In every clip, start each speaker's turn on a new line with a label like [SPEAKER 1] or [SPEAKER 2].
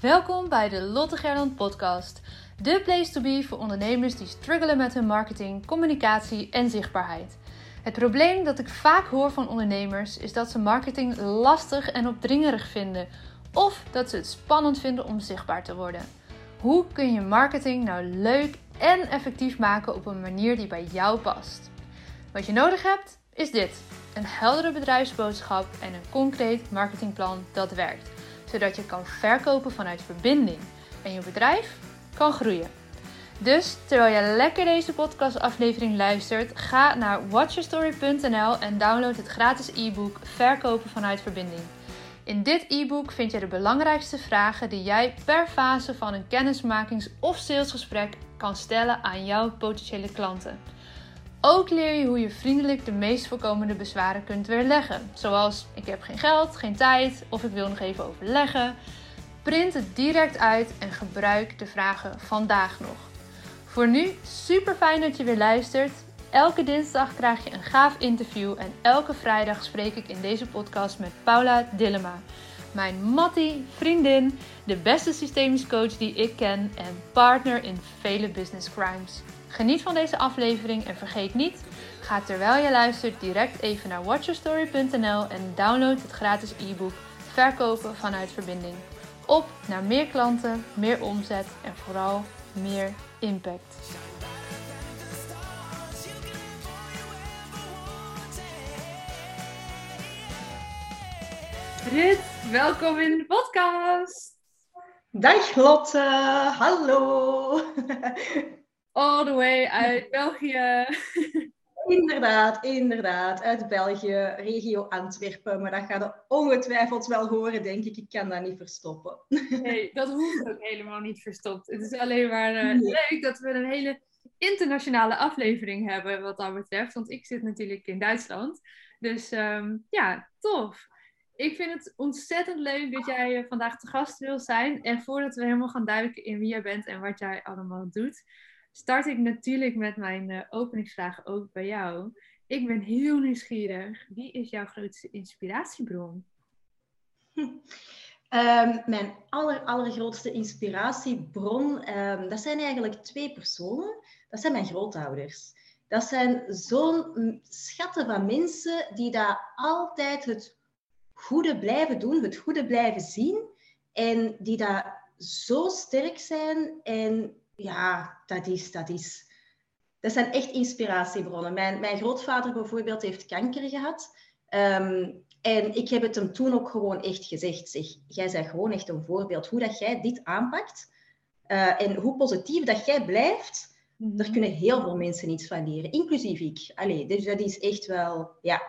[SPEAKER 1] Welkom bij de Lotte Gerland podcast. De place to be voor ondernemers die struggelen met hun marketing, communicatie en zichtbaarheid. Het probleem dat ik vaak hoor van ondernemers is dat ze marketing lastig en opdringerig vinden of dat ze het spannend vinden om zichtbaar te worden. Hoe kun je marketing nou leuk en effectief maken op een manier die bij jou past? Wat je nodig hebt is dit: een heldere bedrijfsboodschap en een concreet marketingplan dat werkt zodat je kan verkopen vanuit verbinding en je bedrijf kan groeien. Dus terwijl je lekker deze podcastaflevering luistert, ga naar watchyourstory.nl en download het gratis e-book Verkopen vanuit verbinding. In dit e-book vind je de belangrijkste vragen die jij per fase van een kennismakings- of salesgesprek kan stellen aan jouw potentiële klanten. Ook leer je hoe je vriendelijk de meest voorkomende bezwaren kunt weerleggen. Zoals ik heb geen geld, geen tijd of ik wil nog even overleggen. Print het direct uit en gebruik de vragen vandaag nog. Voor nu super fijn dat je weer luistert. Elke dinsdag krijg je een gaaf interview en elke vrijdag spreek ik in deze podcast met Paula Dillema. Mijn Mattie, vriendin, de beste systemisch coach die ik ken en partner in vele business crimes. Geniet van deze aflevering en vergeet niet, ga terwijl je luistert direct even naar watchyourstory.nl en download het gratis e-book Verkopen vanuit verbinding. Op naar meer klanten, meer omzet en vooral meer impact. Rit, welkom in de podcast.
[SPEAKER 2] Dag Lotte, hallo.
[SPEAKER 1] All the way uit België.
[SPEAKER 2] Inderdaad, inderdaad. Uit België, regio Antwerpen. Maar dat gaat je ongetwijfeld wel horen, denk ik. Ik kan dat niet verstoppen.
[SPEAKER 1] Nee, dat hoeft ook helemaal niet verstopt. Het is alleen maar uh, leuk dat we een hele internationale aflevering hebben wat dat betreft. Want ik zit natuurlijk in Duitsland. Dus um, ja, tof. Ik vind het ontzettend leuk dat jij eh, vandaag te gast wil zijn. En voordat we helemaal gaan duiken in wie jij bent en wat jij allemaal doet, start ik natuurlijk met mijn uh, openingsvraag ook bij jou. Ik ben heel nieuwsgierig. Wie is jouw grootste inspiratiebron?
[SPEAKER 2] Um, mijn aller, allergrootste inspiratiebron, um, dat zijn eigenlijk twee personen. Dat zijn mijn grootouders. Dat zijn zo'n schatten van mensen die daar altijd het goede blijven doen, het goede blijven zien. En die daar zo sterk zijn en ja, dat is, dat is... Dat zijn echt inspiratiebronnen. Mijn, mijn grootvader bijvoorbeeld heeft kanker gehad. Ehm, en ik heb het hem toen ook gewoon echt gezegd. Zeg, jij bent gewoon echt een voorbeeld. Hoe dat jij dit aanpakt uh, en hoe positief dat jij blijft, mm daar kunnen heel veel mensen iets van leren. Inclusief ik. Allee, dus dat is echt wel... Ja.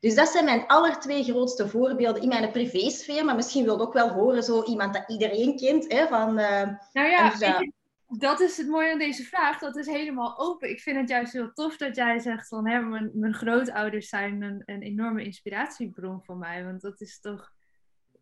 [SPEAKER 2] Dus dat zijn mijn aller twee grootste voorbeelden in mijn privésfeer. Maar misschien wil ik ook wel horen, zo iemand dat iedereen kent. Hè, van, uh,
[SPEAKER 1] nou ja, dus, uh, dat is het mooie aan deze vraag. Dat is helemaal open. Ik vind het juist heel tof dat jij zegt van hè, mijn, mijn grootouders zijn een, een enorme inspiratiebron voor mij. Want dat is toch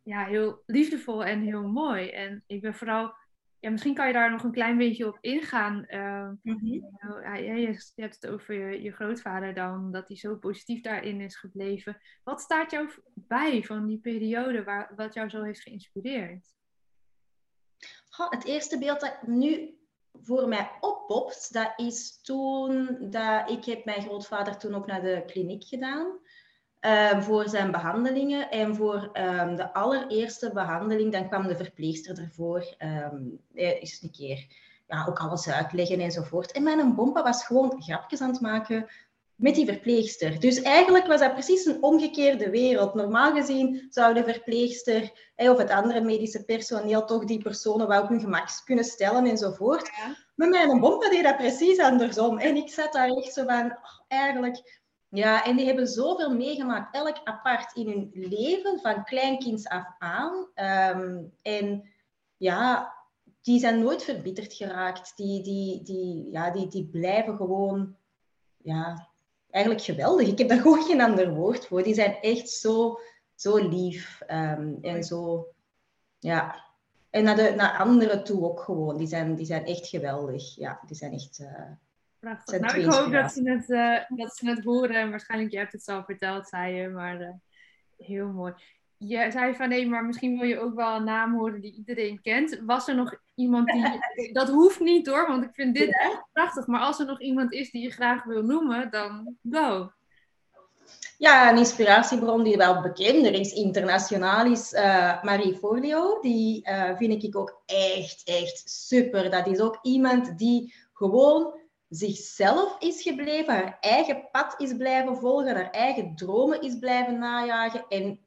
[SPEAKER 1] ja, heel liefdevol en heel mooi. En ik ben vooral, ja, misschien kan je daar nog een klein beetje op ingaan. Uh, mm-hmm. ja, je, je, hebt het over je, je grootvader dan, dat hij zo positief daarin is gebleven. Wat staat jou bij van die periode waar, wat jou zo heeft geïnspireerd?
[SPEAKER 2] het eerste beeld dat nu voor mij oppopt, dat is toen dat ik heb mijn grootvader toen ook naar de kliniek gedaan. Um, voor zijn behandelingen. En voor um, de allereerste behandeling, dan kwam de verpleegster ervoor. Um, eens een keer ja, ook alles uitleggen enzovoort. En mijn bompa was gewoon grapjes aan het maken met die verpleegster. Dus eigenlijk was dat precies een omgekeerde wereld. Normaal gezien zou de verpleegster of het andere medische personeel toch die personen wel op hun gemak kunnen stellen enzovoort. Ja. Maar mijn bompa deed dat precies andersom. En ik zat daar echt zo van, oh, eigenlijk... Ja, en die hebben zoveel meegemaakt, elk apart in hun leven, van kleinkinds af aan. Um, en ja, die zijn nooit verbitterd geraakt. Die, die, die, ja, die, die blijven gewoon ja, eigenlijk geweldig. Ik heb daar gewoon geen ander woord voor. Die zijn echt zo, zo lief um, en zo, ja. En naar, de, naar anderen toe ook gewoon. Die zijn, die zijn echt geweldig. Ja, die zijn echt... Uh,
[SPEAKER 1] Prachtig. Nou, ik hoop dat ze, het, uh, dat ze het horen. En waarschijnlijk, je hebt het zelf verteld, zei je. Maar uh, heel mooi.
[SPEAKER 3] Je zei van nee, maar misschien wil je ook wel een naam horen die iedereen kent. Was er nog iemand die. dat hoeft niet hoor, want ik vind dit echt prachtig. Maar als er nog iemand is die je graag wil noemen, dan go.
[SPEAKER 2] Ja, een inspiratiebron die wel bekender is internationaal is uh, Marie Forleo. Die uh, vind ik ook echt, echt super. Dat is ook iemand die gewoon zichzelf is gebleven, haar eigen pad is blijven volgen, haar eigen dromen is blijven najagen en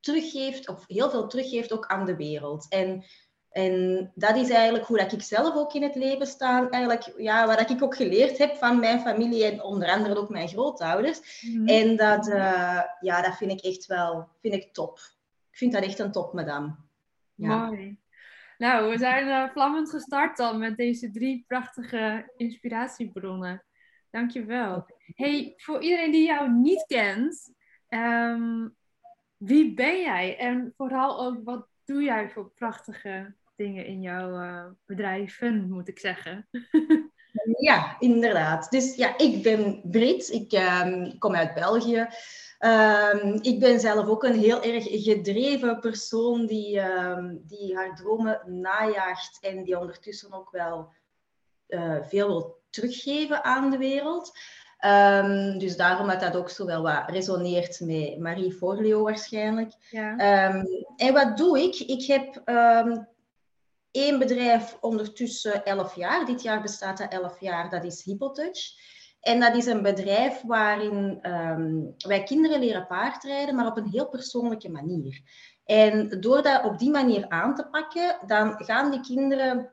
[SPEAKER 2] teruggeeft, of heel veel teruggeeft ook aan de wereld. En, en dat is eigenlijk hoe dat ik zelf ook in het leven sta. Eigenlijk, ja, wat ik ook geleerd heb van mijn familie en onder andere ook mijn grootouders. Mhm. En dat, uh, ja, dat vind ik echt wel vind ik top. Ik vind dat echt een top, madame.
[SPEAKER 3] Ja. Mooi. Nou, we zijn uh, vlammend gestart dan met deze drie prachtige inspiratiebronnen. Dankjewel. Hey, voor iedereen die jou niet kent, ehm, wie ben jij? En vooral ook, wat doe jij voor prachtige dingen in jouw uh, bedrijven, moet ik zeggen?
[SPEAKER 2] ja, inderdaad. Dus ja, ik ben Brit. Ik um, kom uit België. Um, ik ben zelf ook een heel erg gedreven persoon die, um, die haar dromen najaagt en die ondertussen ook wel uh, veel wil teruggeven aan de wereld. Um, dus daarom dat dat ook zo wel wat resoneert met Marie Forleo waarschijnlijk. Ja. en wat doe ik? Ik heb één bedrijf ondertussen 11 jaar. Dit jaar bestaat dat 11 jaar. Dat is Hippotouch. En dat is een bedrijf waarin um, wij kinderen leren paardrijden, maar op een heel persoonlijke manier. En door dat op die manier aan te pakken, dan gaan die kinderen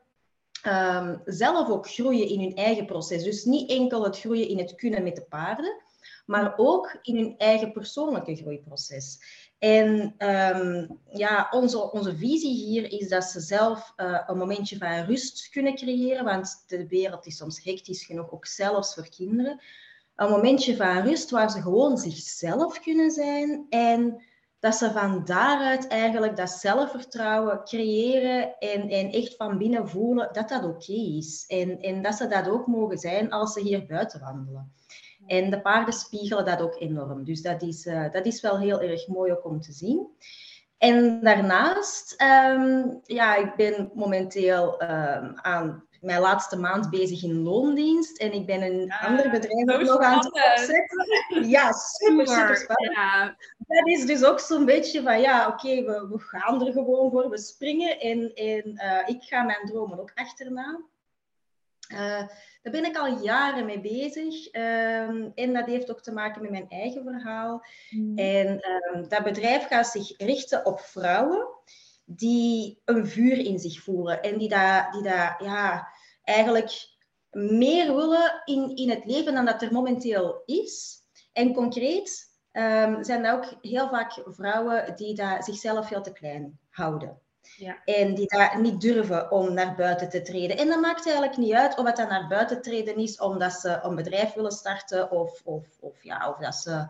[SPEAKER 2] um, zelf ook groeien in hun eigen proces. Dus niet enkel het groeien in het kunnen met de paarden, maar ook in hun eigen persoonlijke groeiproces. En um, ja, onze, onze visie hier is dat ze zelf uh, een momentje van rust kunnen creëren, want de wereld is soms hectisch genoeg, ook zelfs voor kinderen. Een momentje van rust waar ze gewoon zichzelf kunnen zijn en dat ze van daaruit eigenlijk dat zelfvertrouwen creëren en, en echt van binnen voelen dat dat oké is. En, en dat ze dat ook mogen zijn als ze hier buiten wandelen. En de paarden spiegelen dat ook enorm. Dus dat is, uh, dat is wel heel erg mooi ook om te zien. En daarnaast, um, ja, ik ben momenteel um, aan mijn laatste maand bezig in loondienst. En ik ben een ja, ander bedrijf ook nog aan het opzetten. Ja, super, super spannend. Ja. Dat is dus ook zo'n beetje van, ja, oké, okay, we, we, gaan er gewoon voor, we springen. En, en uh, ik ga mijn dromen ook achterna. Uh, daar ben ik al jaren mee bezig. Um, en dat heeft ook te maken met mijn eigen verhaal. Mm. En um, dat bedrijf gaat zich richten op vrouwen die een vuur in zich voelen. En die daar die dat, ja, eigenlijk meer willen in, in het leven dan dat er momenteel is. En concreet um, zijn dat ook heel vaak vrouwen die daar zichzelf veel te klein houden. Ja. En die daar niet durven om naar buiten te treden. En dat maakt eigenlijk niet uit of het dan naar buiten treden is omdat ze een bedrijf willen starten of, of, of, ja, of dat ze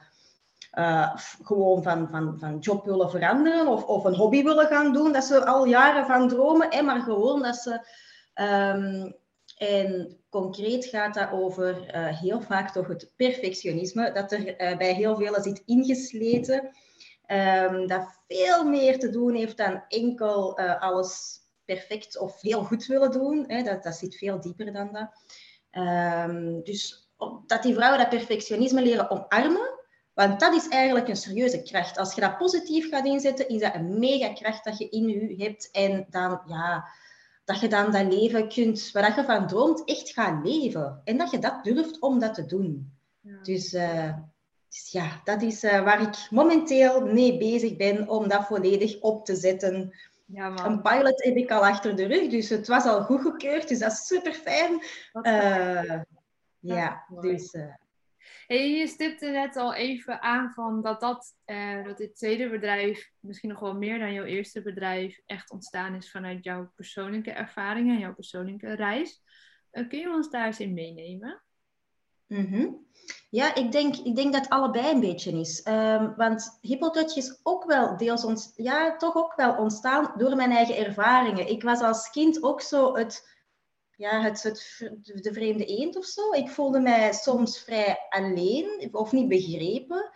[SPEAKER 2] uh, gewoon van, van, van job willen veranderen of, of een hobby willen gaan doen. Dat ze al jaren van dromen, hè, maar gewoon dat ze. Um, en concreet gaat dat over uh, heel vaak toch het perfectionisme, dat er uh, bij heel velen zit ingesleten. Um, dat veel meer te doen heeft dan enkel alles perfect of heel goed willen doen. Hè. Dat, dat zit veel dieper dan dat. Um, dus dat die vrouwen dat perfectionisme leren omarmen, want dat is eigenlijk een serieuze kracht. Als je dat positief gaat inzetten, is dat een mega kracht dat je in je hebt. En dan, ja, dat je dan dat leven kunt, waar je van droomt, echt gaan leven. En dat je dat durft om dat te doen. Ja. Dus uh, dus ja, dat is uh, waar ik momenteel mee bezig ben om dat volledig op te zetten. Ja, man. Een pilot heb ik al achter de rug, dus het was al goedgekeurd, dus dat is super fijn. Uh, ja, dus.
[SPEAKER 3] Hey, je stipte net al even aan van dat, dat, dat dit tweede bedrijf, misschien nog wel meer dan jouw eerste bedrijf, echt ontstaan is vanuit jouw persoonlijke ervaringen en jouw persoonlijke reis. kun je ons daar eens in meenemen?
[SPEAKER 2] Mm Ja, ik denk, ik denk dat allebei een beetje is. Um, want Hippotouch is ook wel deels ont, ja, toch ook wel ontstaan door mijn eigen ervaringen. Ik was als kind ook zo het, ja, het, het, de vreemde eend of zo. Ik voelde mij soms vrij alleen of niet begrepen.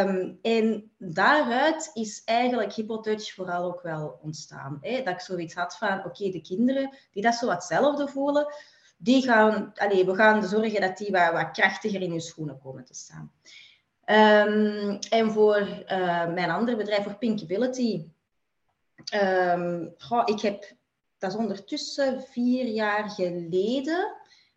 [SPEAKER 2] Um, en daaruit is eigenlijk HippoTouch vooral ook wel ontstaan. Hè? Dat ik zoiets had van, oké, de kinderen die dat zo hetzelfde voelen, die gaan, allez, we gaan zorgen dat die wat, wat krachtiger in hun schoenen komen te staan. Um, en voor uh, mijn andere bedrijf, voor Pinkability, um, goh, ik heb, dat is ondertussen vier jaar geleden,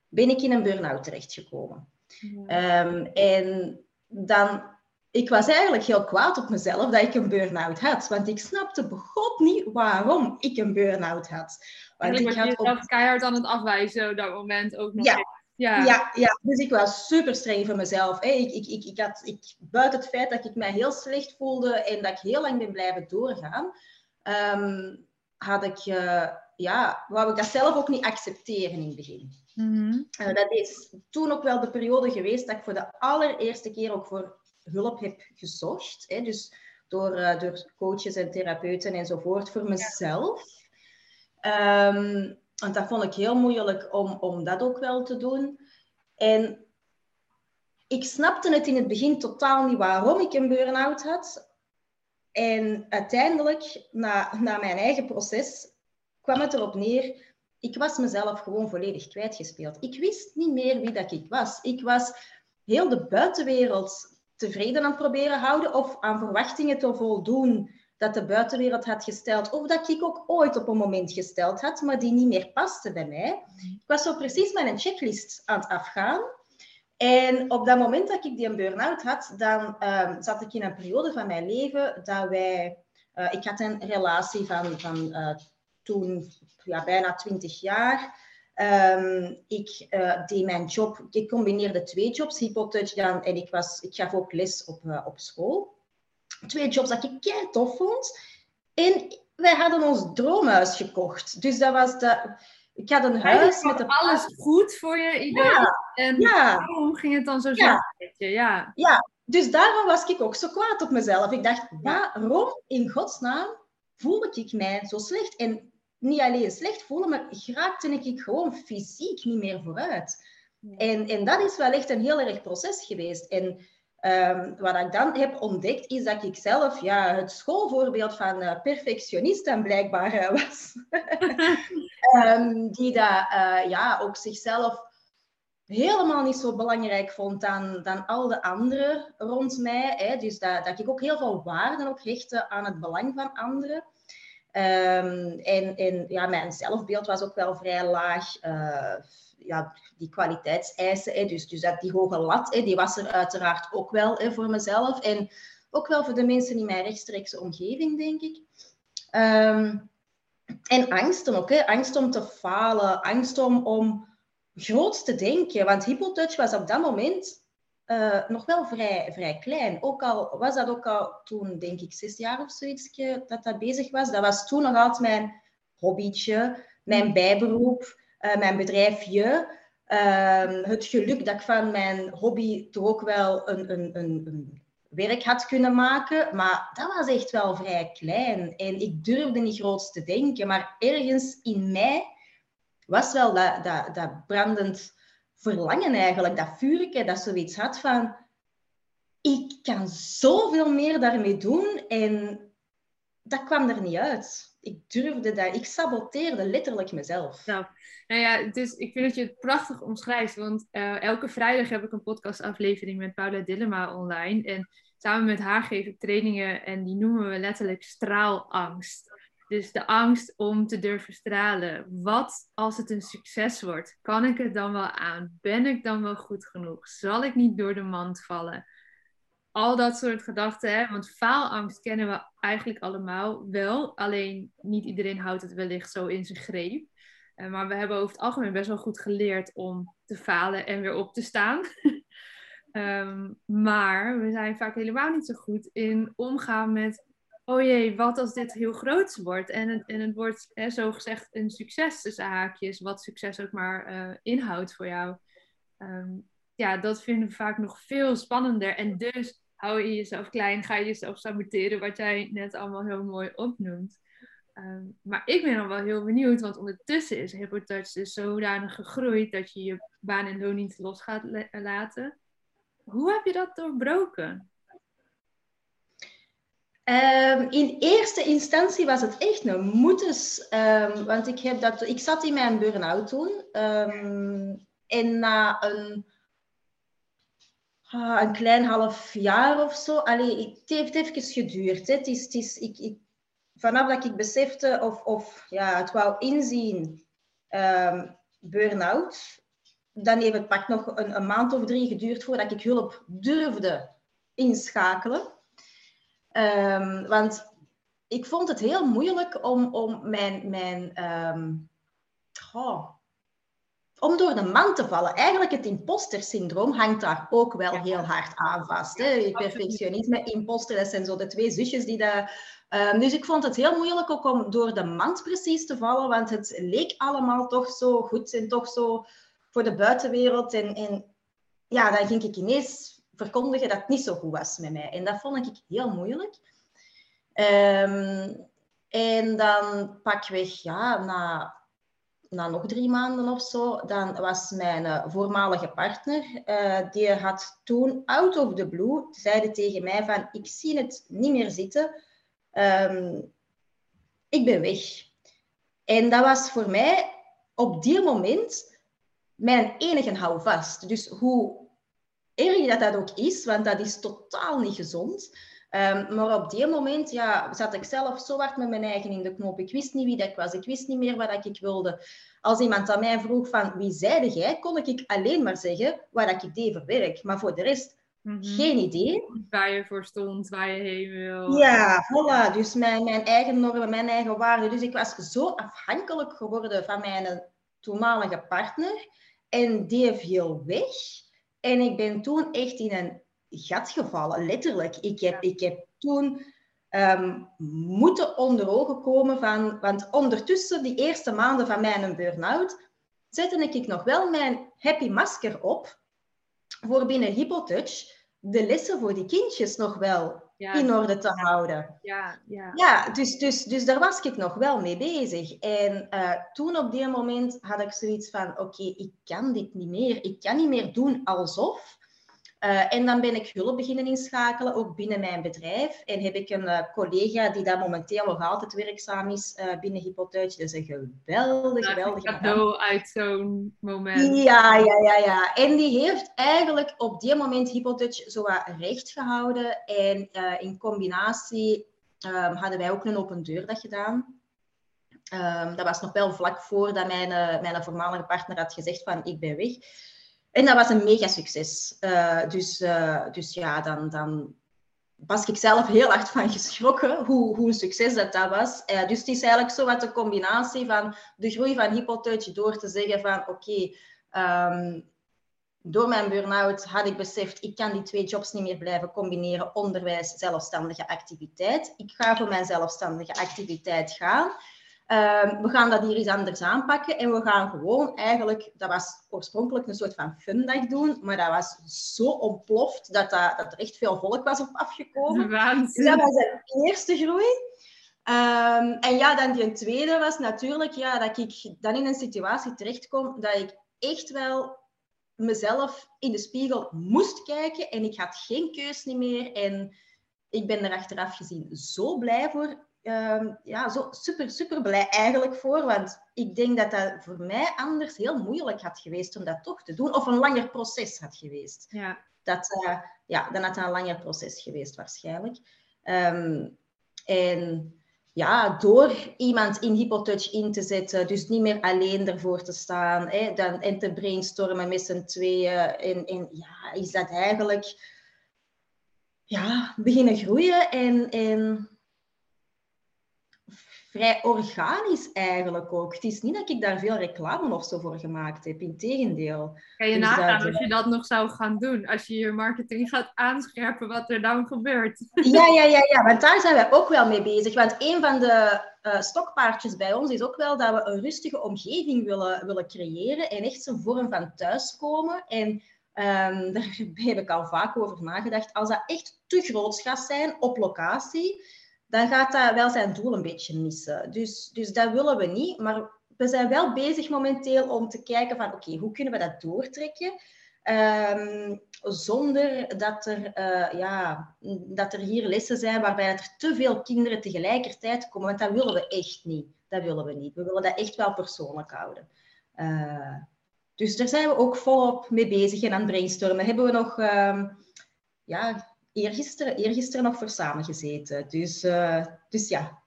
[SPEAKER 2] ben ik in een burn-out terechtgekomen. Ja. Um, en dan, ik was eigenlijk heel kwaad op mezelf dat ik een burn-out had. Want ik snapte begot niet waarom ik een burn-out had.
[SPEAKER 1] Want ik had op... keihard aan het afwijzen op dat moment ook nog.
[SPEAKER 2] Ja, ja. Ja, ja, dus ik was super streng voor mezelf. Ik, ik, ik, ik had, ik, buiten het feit dat ik mij heel slecht voelde en dat ik heel lang ben blijven doorgaan, um, had ik, uh, ja, wou ik dat zelf ook niet accepteren in het begin. Mm -hmm. uh, dat is toen ook wel de periode geweest dat ik voor de allereerste keer ook voor hulp heb gezocht. Hè? Dus door, uh, door coaches en therapeuten enzovoort voor mezelf. Ja. Um, want dat vond ik heel moeilijk om, om dat ook wel te doen. En ik snapte het in het begin totaal niet waarom ik een burn-out had. En uiteindelijk, na, na mijn eigen proces, kwam het erop neer. Ik was mezelf gewoon volledig kwijtgespeeld. Ik wist niet meer wie dat ik was. Ik was heel de buitenwereld tevreden aan het proberen houden of aan verwachtingen te voldoen dat de buitenwereld had gesteld, of dat ik ook ooit op een moment gesteld had, maar die niet meer paste bij mij. Ik was zo precies mijn checklist aan het afgaan. En op dat moment dat ik die een burn-out had, dan um, zat ik in een periode van mijn leven dat wij... Uh, ik had een relatie van, van uh, toen ja, bijna twintig jaar. Um, ik uh, deed mijn job, ik combineerde twee jobs, Hippotouch dan, en ik, was, ik gaf ook les op, op school twee jobs dat ik kei tof vond. En wij hadden ons droomhuis gekocht. Dus dat was de... Ik had een huis met
[SPEAKER 1] alles goed voor je idee. Ja. En ja. waarom ging het dan zo ja. Ja.
[SPEAKER 2] ja, dus daarom was ik ook zo kwaad op mezelf. Ik dacht, waarom in godsnaam voelde ik mij zo slecht? En niet alleen slecht voelen, maar raakte ik gewoon fysiek niet meer vooruit. En, en dat is wel echt een heel erg proces geweest. En Um, wat ik dan heb ontdekt, is dat ik zelf ja, het schoolvoorbeeld van uh, perfectionist en blijkbaar uh, was. um, die dat, uh, ja, ook zichzelf helemaal niet zo belangrijk vond dan, dan al de anderen rond mij. Hè. Dus dat, dat ik ook heel veel waarde ook hechtte aan het belang van anderen. Um, en en ja, mijn zelfbeeld was ook wel vrij laag ja, die kwaliteitseisen, hè, dus, dus dat, die hoge lat, hè, die was er uiteraard ook wel hè, voor mezelf. En ook wel voor de mensen in mijn rechtstreekse omgeving, denk ik. Um, en angsten ook, hè. angst om te falen, angst om, om groot te denken. Want Hippotouch was op dat moment uh, nog wel vrij, vrij klein. Ook al was dat ook al toen, denk ik, zes jaar of zoiets dat dat bezig was. Dat was toen nog altijd mijn hobbytje, mijn bijberoep. Eh, mijn bedrijfje. Uh, het geluk dat ik van mijn hobby toch ook wel een, een, een, een, werk had kunnen maken. Maar dat was echt wel vrij klein. En ik durfde niet groot te denken. Maar ergens in mij was wel dat, dat, dat brandend verlangen eigenlijk. Dat vuurke dat zoiets had van... Ik kan zoveel meer daarmee doen. En dat kwam er niet uit ik durfde daar, ik saboteerde letterlijk mezelf.
[SPEAKER 1] Nou, nou ja, dus ik vind dat je het prachtig omschrijft, want uh, elke vrijdag heb ik een podcastaflevering met Paula Dillema online. En samen met haar geef ik trainingen en die noemen we letterlijk straalangst. Dus de angst om te durven stralen. Wat als het een succes wordt? Kan ik het dan wel aan? Ben ik dan wel goed genoeg? Zal ik niet door de mand vallen? al dat soort gedachten. Hè? Want faalangst kennen we eigenlijk allemaal wel. Alleen niet iedereen houdt het wellicht zo in zijn greep. Uh, maar we hebben over het algemeen best wel goed geleerd om te falen en weer op te staan. um, maar we zijn vaak helemaal niet zo goed in omgaan met... Oh jee, wat als dit heel groot wordt? En het, en het wordt hè, zo gezegd een succes tussen haakjes. Wat succes ook maar uh, inhoudt voor jou. Um, ja, dat vinden we vaak nog veel spannender. En dus hou je jezelf klein, ga je jezelf saboteren, wat jij net allemaal heel mooi opnoemt. Um, maar ik ben dan wel heel benieuwd, want ondertussen is HippoTouch dus zodanig gegroeid dat je je baan en loon niet los gaat laten. Hoe heb je dat doorbroken?
[SPEAKER 2] Ehm, in eerste instantie was het echt een moetes. Um, want ik, heb dat, ik zat in mijn burn-out toen. Um, en na een, uh, een klein half jaar of zo... Allee, het heeft even geduurd. Hè. Het is, ik, ik, vanaf dat ik besefte of, of ja, het wou inzien... burn-out... Dan heeft het pak nog een, een maand of drie geduurd voordat ik hulp durfde inschakelen. Um, want ik vond het heel moeilijk om, om mijn, mijn um, oh, om door de man te vallen. Eigenlijk het imposter-syndroom hangt daar ook wel heel hard aan vast. Hè? Perfectionisme, imposter, dat zijn zo de twee zusjes die daar... Um, dus ik vond het heel moeilijk ook om door de mand precies te vallen, want het leek allemaal toch zo goed en toch zo voor de buitenwereld. En, en ja, dan ging ik ineens verkondigen dat het niet zo goed was met mij. En dat vond ik heel moeilijk. Um, en dan pakweg, ja, na, na nog drie maanden of zo, dan was mijn uh, voormalige partner, uh, die had toen out of the blue, zeide tegen mij van, ik zie het niet meer zitten, um, ik ben weg. En dat was voor mij op die moment mijn enige houvast. Dus hoe erg dat dat ook is, want dat is totaal niet gezond. Um, maar op die moment ja, zat ik zelf zo hard met mijn eigen in de knoop. Ik wist niet wie dat ik was. Ik wist niet meer wat ik wilde. Als iemand aan mij vroeg van wie zeide jij, kon ik alleen maar zeggen wat ik deed voor werk. Maar voor de rest mm -hmm. geen idee.
[SPEAKER 1] Waar je voor stond, waar je heen wil.
[SPEAKER 2] Ja, voilà. Dus mijn, mijn eigen normen, mijn eigen waarden. Dus ik was zo afhankelijk geworden van mijn toenmalige partner. En die viel weg. En ik ben toen echt in een gat gevallen, letterlijk. Ik heb, ik heb toen um, moeten onder ogen komen van... Want ondertussen, die eerste maanden van mijn burn-out, zette ik nog wel mijn happy masker op voor binnen Hippotouch de lessen voor die kindjes nog wel in orde te houden.
[SPEAKER 1] Ja, ja.
[SPEAKER 2] ja dus, dus, dus daar was ik nog wel mee bezig. En uh, toen op die moment had ik zoiets van, oké, okay, ik kan dit niet meer. Ik kan niet meer doen alsof. Uh, en dan ben ik hulp beginnen inschakelen, ook binnen mijn bedrijf. En heb ik een uh, collega die daar momenteel nog altijd werkzaam is uh, binnen. Dat is een geweldige, geweldige
[SPEAKER 1] cadeau uit zo'n moment.
[SPEAKER 2] Ja, ja, ja, ja. En die heeft eigenlijk op die moment Hypotouch zo wat recht gehouden. En in combinatie um, hadden wij ook een open deurdag gedaan. Um, dat was nog wel vlak voordat mijn, mijn voormalige partner had gezegd van ik ben weg. En dat was een mega succes. Uh, dus, uh, dus ja, dan, dan was ik zelf heel hard van geschrokken hoe, hoe een succes dat, dat was. Uh, dus het is eigenlijk zo wat de combinatie van de groei van Hippotouch door te zeggen van oké, um, door mijn burn-out had ik beseft, ik kan die twee jobs niet meer blijven combineren, onderwijs, zelfstandige activiteit. Ik ga voor mijn zelfstandige activiteit gaan. Um, we gaan dat hier eens anders aanpakken en we gaan gewoon eigenlijk, dat was oorspronkelijk een soort van fundag doen, maar dat was zo ontploft dat, dat, dat er echt veel volk was op afgekomen. Dus dat was de eerste groei. Um, en ja, dan die tweede was natuurlijk ja, dat ik dan in een situatie terechtkom dat ik echt wel mezelf in de spiegel moest kijken en ik had geen keus niet meer. En ik ben er achteraf gezien zo blij voor um, ja, zo super, super blij eigenlijk voor. Want ik denk dat dat voor mij anders heel moeilijk had geweest om dat toch te doen. Of een langer proces had geweest.
[SPEAKER 1] Ja.
[SPEAKER 2] Dat, uh, ja, dan had het een langer proces geweest waarschijnlijk. Um, en ja, door iemand in Hypotouch in te zetten, dus niet meer alleen ervoor te staan hè, dan, en te brainstormen met z'n tweeën. En, en ja, is dat eigenlijk ja, beginnen groeien en, en vrij organisch eigenlijk ook. Het is niet dat ik daar veel reclame of zo voor gemaakt heb, integendeel.
[SPEAKER 1] Kan je dus nagaan als je dat nog zou gaan doen? Als je je marketing gaat aanscherpen, wat er dan gebeurt?
[SPEAKER 2] Ja, ja, ja, ja, want daar zijn wij ook wel mee bezig. Want een van de uh, stokpaardjes bij ons is ook wel dat we een rustige omgeving willen, willen creëren en echt zo'n vorm van thuiskomen. En um, daar heb ik al vaak over nagedacht. Als dat echt te groot gaat zijn op locatie, dan gaat dat wel zijn doel een beetje missen. Dus, dus dat willen we niet. Maar we zijn wel bezig momenteel om te kijken van oké, hoe kunnen we dat doortrekken? Ehm, zonder dat er, uh, ja, dat er hier lessen zijn waarbij er te veel kinderen tegelijkertijd komen. Want dat willen we echt niet. Dat willen we niet. We willen dat echt wel persoonlijk houden. Uh, dus daar zijn we ook volop mee bezig en aan het brainstormen. Hebben we nog, uh, ja, eergisteren, eergisteren nog voor samengezeten. Dus, uh, dus ja.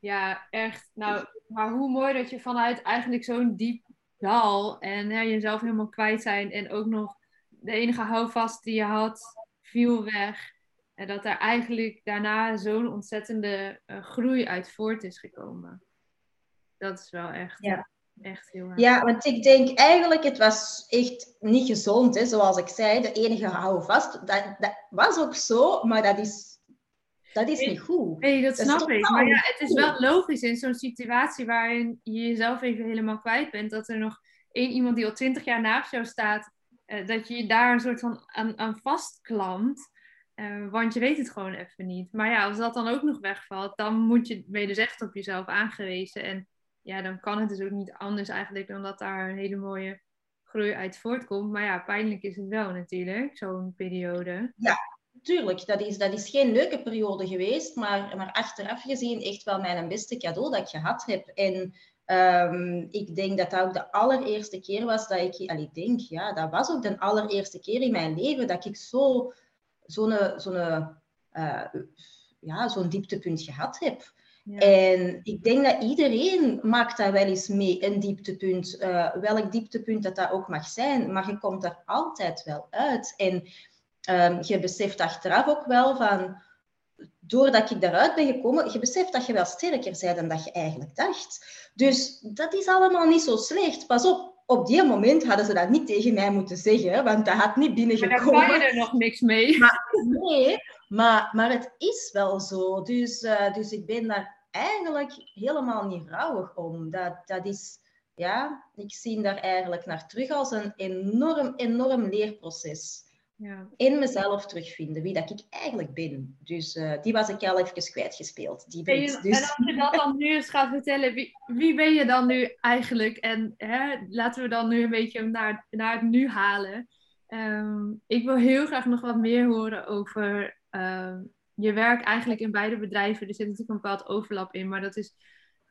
[SPEAKER 1] Ja, echt. Nou, maar hoe mooi dat je vanuit eigenlijk zo'n diep dal en hè, jezelf helemaal kwijt zijn en ook nog de enige houvast die je had viel weg. En dat er eigenlijk daarna zo'n ontzettende uh, groei uit voort is gekomen. Dat is wel echt,
[SPEAKER 2] ja.
[SPEAKER 1] Echt heel erg.
[SPEAKER 2] Ja, want ik denk eigenlijk, het was echt niet gezond. Hè? Zoals ik zei, de enige houvast. Dat, dat was ook zo, maar dat is dat is niet goed.
[SPEAKER 1] Nee, dat, snap ik. Maar ja, het is wel logisch in zo'n situatie waarin je jezelf even helemaal kwijt bent, dat er nog één iemand die al twintig jaar naast jou staat, uh, dat je je daar een soort van aan, aan vastklampt. Uh, want je weet het gewoon even niet. Maar ja, als dat dan ook nog wegvalt, dan moet je, ben je dus echt op jezelf aangewezen. En ja, dan kan het dus ook niet anders eigenlijk dan dat daar een hele mooie groei uit voortkomt. Maar ja, pijnlijk is het wel natuurlijk, zo'n periode.
[SPEAKER 2] Ja, tuurlijk, dat is, dat is geen leuke periode geweest, maar, maar achteraf gezien echt wel mijn beste cadeau dat ik gehad heb. En um, ik denk dat dat ook de allereerste keer was dat ik, al ik denk, ja, dat was ook de allereerste keer in mijn leven dat ik zo, zo'n zo uh, ja, zo'n dieptepunt gehad heb. Ja. En ik denk dat iedereen maakt daar wel eens mee, een dieptepunt. Uh, welk dieptepunt dat dat ook mag zijn, maar je komt er altijd wel uit. En Um, je beseft achteraf ook wel van, doordat ik daaruit ben gekomen, je beseft dat je wel sterker bent dan dat je eigenlijk dacht. Dus dat is allemaal niet zo slecht. Pas op, op die moment hadden ze dat niet tegen mij moeten zeggen, want dat had niet binnengekomen.
[SPEAKER 1] Maar daar kan je er nog niks mee.
[SPEAKER 2] Maar, nee, maar, maar het is wel zo. Dus, uh, dus ik ben daar eigenlijk helemaal niet rouwig om. Dat, dat is, ja, ik zie daar eigenlijk naar terug als een enorm, enorm leerproces ja. in mezelf terugvinden, wie dat ik eigenlijk ben. Dus uh, die was ik al even kwijtgespeeld. Die
[SPEAKER 1] ben je, dus... En als je dat dan nu eens gaat vertellen, wie, wie ben je dan nu eigenlijk? En hè, laten we dan nu een beetje naar, naar het nu halen. Um, ik wil heel graag nog wat meer horen over uh, je werk eigenlijk in beide bedrijven. Er zit natuurlijk een bepaald overlap in, maar dat is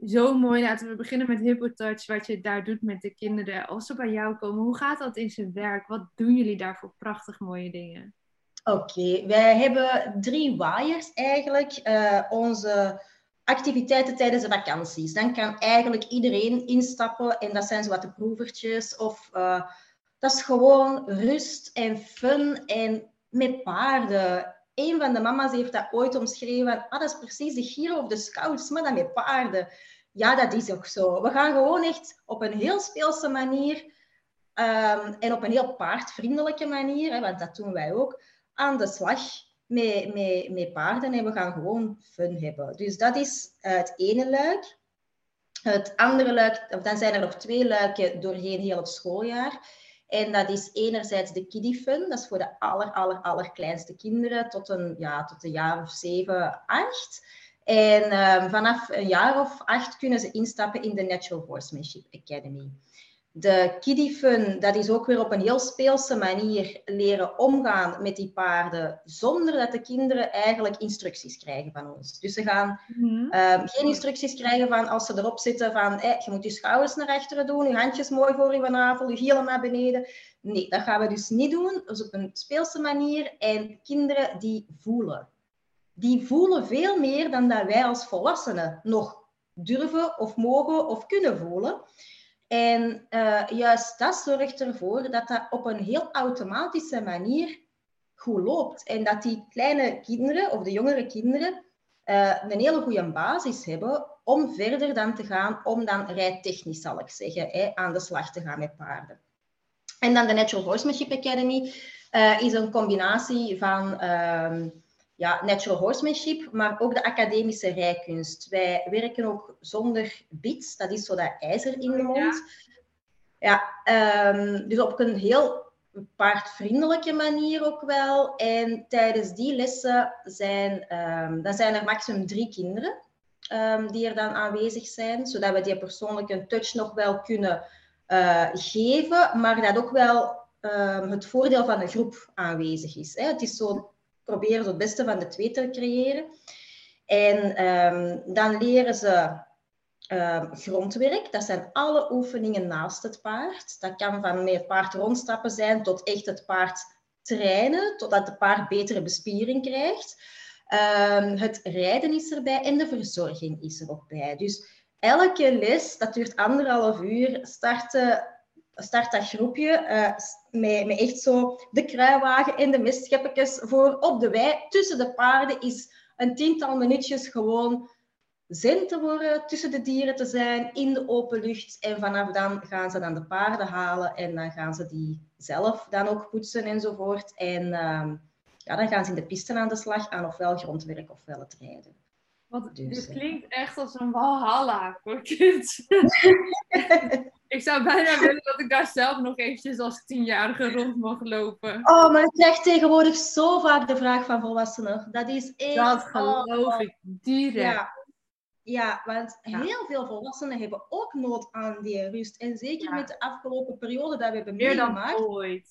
[SPEAKER 1] zo mooi. Laten we beginnen met HippoTouch, wat je daar doet met de kinderen. Als ze bij jou komen, hoe gaat dat in zijn werk? Wat doen jullie daar voor prachtig mooie dingen?
[SPEAKER 2] Oké, wij hebben drie wires eigenlijk. Uh, onze activiteiten tijdens de vakanties. Dan kan eigenlijk iedereen instappen en dat zijn zo wat de proevertjes. Of uh, dat is gewoon rust en fun en met paarden. Een van de mama's heeft dat ooit omschreven. Ah, dat is precies de Giro of de Scouts, maar met paarden. Ja, dat is ook zo. We gaan gewoon echt op een heel speelse manier um, en op een heel paardvriendelijke manier, hè, want dat doen wij ook, aan de slag met, met, met paarden en we gaan gewoon fun hebben. Dus dat is het ene luik. Het andere luik, dan zijn er nog twee luiken doorheen heel het schooljaar. En dat is enerzijds de kiddie fun, dat is voor de aller, aller, allerkleinste kinderen tot een, ja, tot een jaar of zeven, acht. En um, vanaf een jaar of acht kunnen ze instappen in de Natural Horsemanship Academy. De kiddie fun, dat is ook weer op een heel speelse manier leren omgaan met die paarden, zonder dat de kinderen eigenlijk instructies krijgen van ons. Dus ze gaan mm -hmm. um, geen instructies krijgen van als ze erop zitten van hey, je moet je schouders naar achteren doen, je handjes mooi voor je navel, je hielen naar beneden. Nee, dat gaan we dus niet doen. Dus op een speelse manier. En kinderen die voelen. Die voelen veel meer dan dat wij als volwassenen nog durven of mogen of kunnen voelen. En uh, juist dat zorgt ervoor dat dat op een heel automatische manier goed loopt. En dat die kleine kinderen of de jongere kinderen uh, een hele goede basis hebben om verder dan te gaan, om dan rijtechnisch, zal ik zeggen, hè, aan de slag te gaan met paarden. En dan de Natural Horsemanship Academy uh, is een combinatie van uh, ja, natural horsemanship, maar ook de academische rijkunst. Wij werken ook zonder bits, dat is zo dat ijzer in de mond. Ja, ja um, dus op een heel paardvriendelijke manier ook wel. En tijdens die lessen zijn, um, dan zijn er maximum drie kinderen um, die er dan aanwezig zijn, zodat we die persoonlijke touch nog wel kunnen geven, maar dat ook wel ehm, het voordeel van een groep aanwezig is. Hè. Het is zo proberen het beste van de twee te creëren. En ehm, dan leren ze uh, grondwerk. Dat zijn alle oefeningen naast het paard. Dat kan van met het paard rondstappen zijn tot echt het paard trainen, totdat het paard betere bespiering krijgt. Ehm, het rijden is erbij en de verzorging is er ook bij. Dus elke les, dat duurt anderhalf uur, starten start dat groepje uh, met, met, echt zo de kruiwagen en de mestscheppetjes voor op de wei. Tussen de paarden is een tiental minuutjes gewoon zin te worden, tussen de dieren te zijn, in de open lucht. En vanaf dan gaan ze dan de paarden halen en dan gaan ze die zelf dan ook poetsen enzovoort. En uh, ja, dan gaan ze in de piste aan de slag aan ofwel grondwerk ofwel het rijden.
[SPEAKER 1] Want dus, dit eh, klinkt echt als een walhalla voor kids. ik zou bijna willen dat ik daar zelf nog eventjes als tienjarige rond mag lopen.
[SPEAKER 2] Oh, maar ik krijg tegenwoordig zo vaak de vraag van volwassenen. Dat is echt...
[SPEAKER 1] Dat geloof oh, ik direct.
[SPEAKER 2] Ja. Ja, want heel veel volwassenen hebben ook nood aan die rust. En zeker met de afgelopen periode dat we hebben
[SPEAKER 1] Meer meegemaakt. dan ooit.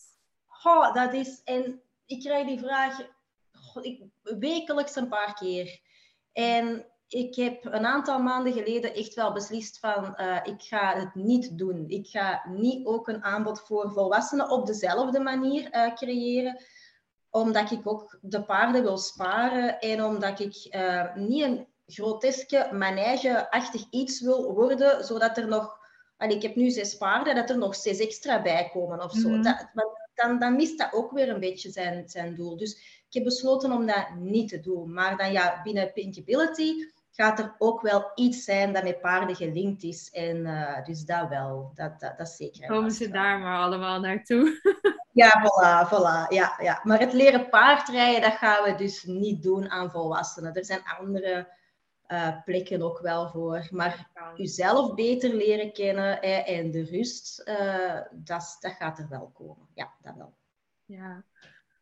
[SPEAKER 2] Oh, dat is... En ik krijg die vraag ik, wekelijks een paar keer. En ik heb een aantal maanden geleden echt wel beslist van uh, ik ga het niet doen. Ik ga niet ook een aanbod voor volwassenen op dezelfde manier uh, creëren. Omdat ik ook de paarden wil sparen en omdat ik uh, niet een groteske manege-achtig iets wil worden, zodat er nog... Allee, ik heb nu zes paarden, dat er nog zes extra bij komen of zo. Mm dat, dan, dan mist dat ook weer een beetje zijn, zijn doel. Dus ik heb besloten om dat niet te doen. Maar dan ja, binnen Pinkability gaat er ook wel iets zijn dat met paarden gelinkt is. En uh, dus dat wel, dat, dat, dat zeker.
[SPEAKER 1] Komen ze daar maar allemaal naartoe?
[SPEAKER 2] ja, voilà, voilà. Ja, ja. Maar het leren paardrijden, dat gaan we dus niet doen aan volwassenen. Er zijn andere uh, plekken ook wel voor. Maar jezelf beter leren kennen hè, en de rust, uh, dat, dat gaat er wel komen. Ja, dat wel.
[SPEAKER 1] Ja,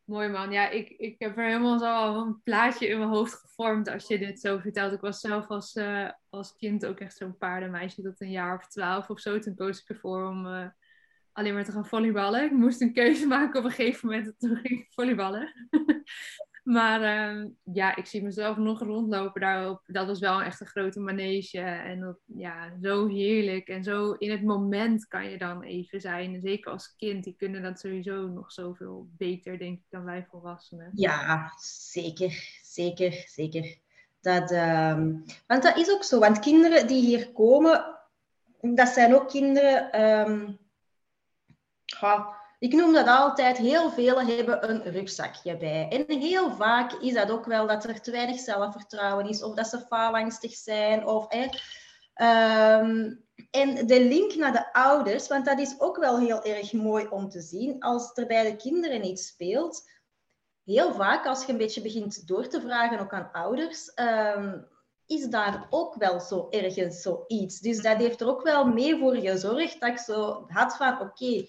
[SPEAKER 1] mooi man. Ja, ik, ik heb er helemaal zo een plaatje in mijn hoofd gevormd als je dit zo vertelt. Ik was zelf als, uh, als kind ook echt zo'n paardenmeisje tot een jaar of twaalf of zo. Toen koos ik ervoor om alleen maar te gaan volleyballen. Ik moest een keuze maken op een gegeven moment. Toen ging ik volleyballen. Maar uh, ja, ik zie mezelf nog rondlopen daarop. Dat was wel echt een grote manege. En ja, zo heerlijk. En zo in het moment kan je dan even zijn. zeker als kind, die kunnen dat sowieso nog zoveel beter, denk ik, dan wij volwassenen.
[SPEAKER 2] Ja, zeker. Zeker, zeker. Dat, um, want dat is ook zo. Want kinderen die hier komen, dat zijn ook kinderen... Um, ik noem dat altijd, heel velen hebben een rugzakje bij. En heel vaak is dat ook wel dat er te weinig zelfvertrouwen is, of dat ze faalangstig zijn. Of, hè. Um, en de link naar de ouders, want dat is ook wel heel erg mooi om te zien. Als er bij de kinderen iets speelt, heel vaak als je een beetje begint door te vragen ook aan ouders, um, is daar ook wel zo ergens zoiets. Dus dat heeft er ook wel mee voor gezorgd dat ik zo had van, oké,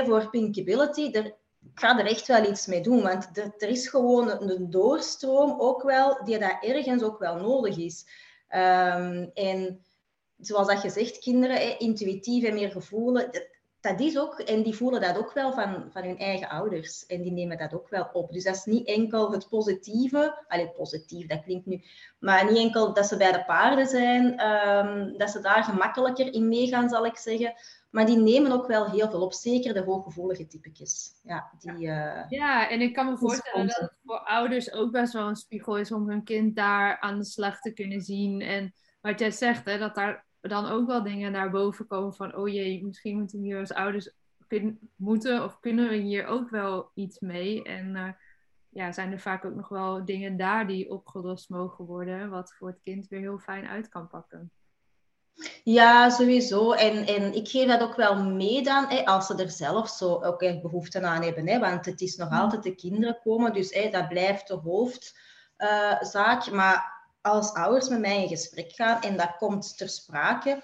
[SPEAKER 2] voor Pinkability, er, ik ga er echt wel iets mee doen. Want er, is gewoon een, doorstroom ook wel, die dat ergens ook wel nodig is. Um, en zoals dat je zegt, kinderen, intuïtief en meer gevoelen, dat, is ook, en die voelen dat ook wel van, van hun eigen ouders. En die nemen dat ook wel op. Dus dat is niet enkel het positieve, allee, positief, dat klinkt nu, maar niet enkel dat ze bij de paarden zijn, um, dat ze daar gemakkelijker in meegaan, zal ik zeggen. Maar die nemen ook wel heel veel op, zeker de hooggevoelige typetjes. Ja, die,
[SPEAKER 1] uh, ja, en ik kan me voorstellen dat het voor ouders ook best wel een spiegel is om hun kind daar aan de slag te kunnen zien. En wat jij zegt, hè, dat daar dan ook wel dingen naar boven komen van, oh jee, misschien moeten we hier als ouders moeten of kunnen we hier ook wel iets mee. En uh, ja, zijn er vaak ook nog wel dingen daar die opgelost mogen worden, wat voor het kind weer heel fijn uit kan pakken.
[SPEAKER 2] Ja, sowieso. En, en ik geef dat ook wel mee dan, hè, als ze er zelf zo ook echt behoefte aan hebben. Hè, want het is nog mm. altijd de kinderen komen, dus hè, dat blijft de hoofdzaak. Uh, maar als ouders met mij in gesprek gaan en dat komt ter sprake,